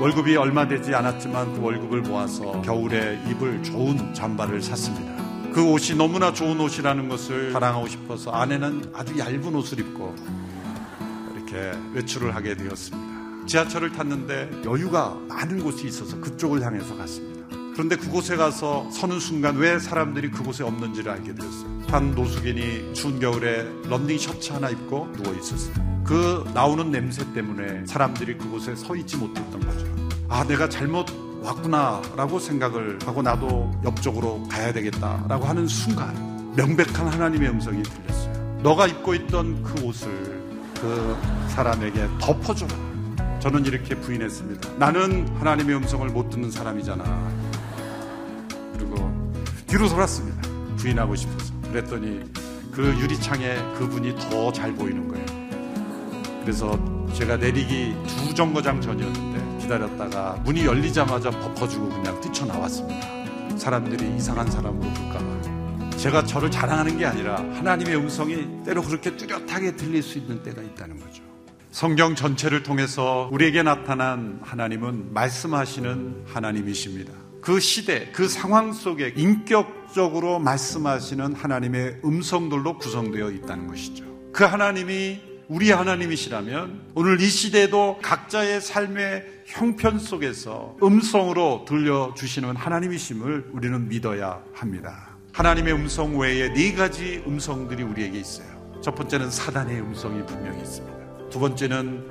월급이 얼마 되지 않았지만 그 월급을 모아서 겨울에 입을 좋은 잠바를 샀습니다. 그 옷이 너무나 좋은 옷이라는 것을 자랑하고 싶어서 아내는 아주 얇은 옷을 입고 이렇게 외출을 하게 되었습니다. 지하철을 탔는데 여유가 많은 곳이 있어서 그쪽을 향해서 갔습니다. 그런데 그곳에 가서 서는 순간 왜 사람들이 그곳에 없는지를 알게 되었어요. 한 노숙인이 추운 겨울에 런닝 셔츠 하나 입고 누워 있었어요. 그 나오는 냄새 때문에 사람들이 그곳에 서 있지 못했던 거죠. 아, 내가 잘못 왔구나라고 생각을 하고 나도 옆쪽으로 가야 되겠다라고 하는 순간 명백한 하나님의 음성이 들렸어요. 너가 입고 있던 그 옷을 그 사람에게 덮어줘라. 저는 이렇게 부인했습니다. 나는 하나님의 음성을 못 듣는 사람이잖아. 그리고 뒤로 돌았습니다. 부인하고 싶어서. 그랬더니 그 유리창에 그분이 더 잘 보이는 거예요. 그래서 제가 내리기 두 정거장 전이었는데 기다렸다가 문이 열리자마자 덮어주고 그냥 뛰쳐나왔습니다. 사람들이 이상한 사람으로 볼까봐. 제가 저를 자랑하는 게 아니라 하나님의 음성이 때로 그렇게 뚜렷하게 들릴 수 있는 때가 있다는 거죠. 성경 전체를 통해서 우리에게 나타난 하나님은 말씀하시는 하나님이십니다. 그 시대, 그 상황 속에 인격적으로 말씀하시는 하나님의 음성들로 구성되어 있다는 것이죠. 그 하나님이 우리 하나님이시라면 오늘 이 시대에도 각자의 삶의 형편 속에서 음성으로 들려주시는 하나님이심을 우리는 믿어야 합니다. 하나님의 음성 외에 네 가지 음성들이 우리에게 있어요. 첫 번째는 사단의 음성이 분명히 있습니다. 두 번째는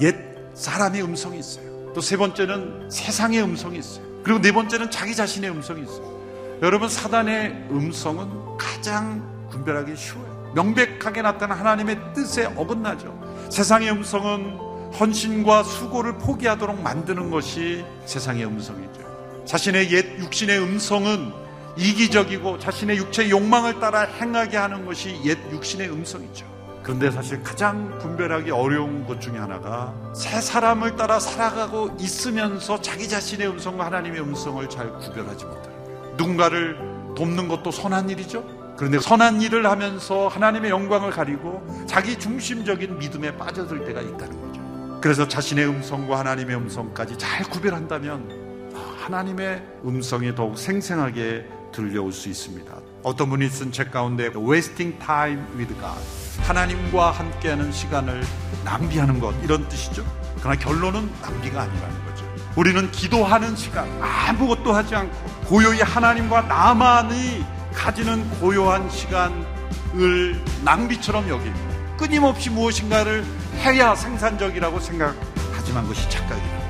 옛 사람의 음성이 있어요. 또 세 번째는 세상의 음성이 있어요. 그리고 네 번째는 자기 자신의 음성이 있어요. 여러분, 사단의 음성은 가장 분별하기 쉬워요. 명백하게 나타난 하나님의 뜻에 어긋나죠. 세상의 음성은 헌신과 수고를 포기하도록 만드는 것이 세상의 음성이죠. 자신의 옛 육신의 음성은 이기적이고 자신의 육체의 욕망을 따라 행하게 하는 것이 옛 육신의 음성이죠. 그런데 사실 가장 분별하기 어려운 것 중에 하나가 새 사람을 따라 살아가고 있으면서 자기 자신의 음성과 하나님의 음성을 잘 구별하지 못하는 거예요. 누군가를 돕는 것도 선한 일이죠. 그런데 선한 일을 하면서 하나님의 영광을 가리고 자기 중심적인 믿음에 빠져들 때가 있다는 거죠. 그래서 자신의 음성과 하나님의 음성까지 잘 구별한다면 하나님의 음성이 더욱 생생하게 들려올 수 있습니다. 어떤 분이 쓴 책 가운데 wasting time with God 하나님과 함께하는 시간을 낭비하는 것 이런 뜻이죠. 그러나 결론은 낭비가 아니라는 거죠. 우리는 기도하는 시간 아무것도 하지 않고 고요히 하나님과 나만이 가지는 고요한 시간을 낭비처럼 여기고 끊임없이 무엇인가를 해야 생산적이라고 생각하지만 그것이 착각이다.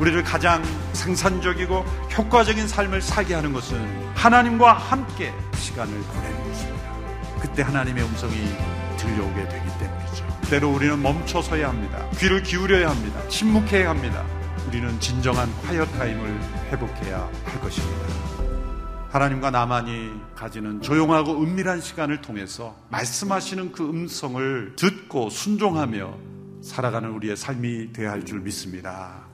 우리를 가장 생산적이고 효과적인 삶을 살게 하는 것은 하나님과 함께 시간을 보내는 것입니다. 그때 하나님의 음성이 들려오게 되기 때문이죠. 때로 우리는 멈춰서야 합니다. 귀를 기울여야 합니다. 침묵해야 합니다. 우리는 진정한 콰이어 타임을 회복해야 할 것입니다. 하나님과 나만이 가지는 조용하고 은밀한 시간을 통해서 말씀하시는 그 음성을 듣고 순종하며 살아가는 우리의 삶이 되어야 할 줄 믿습니다.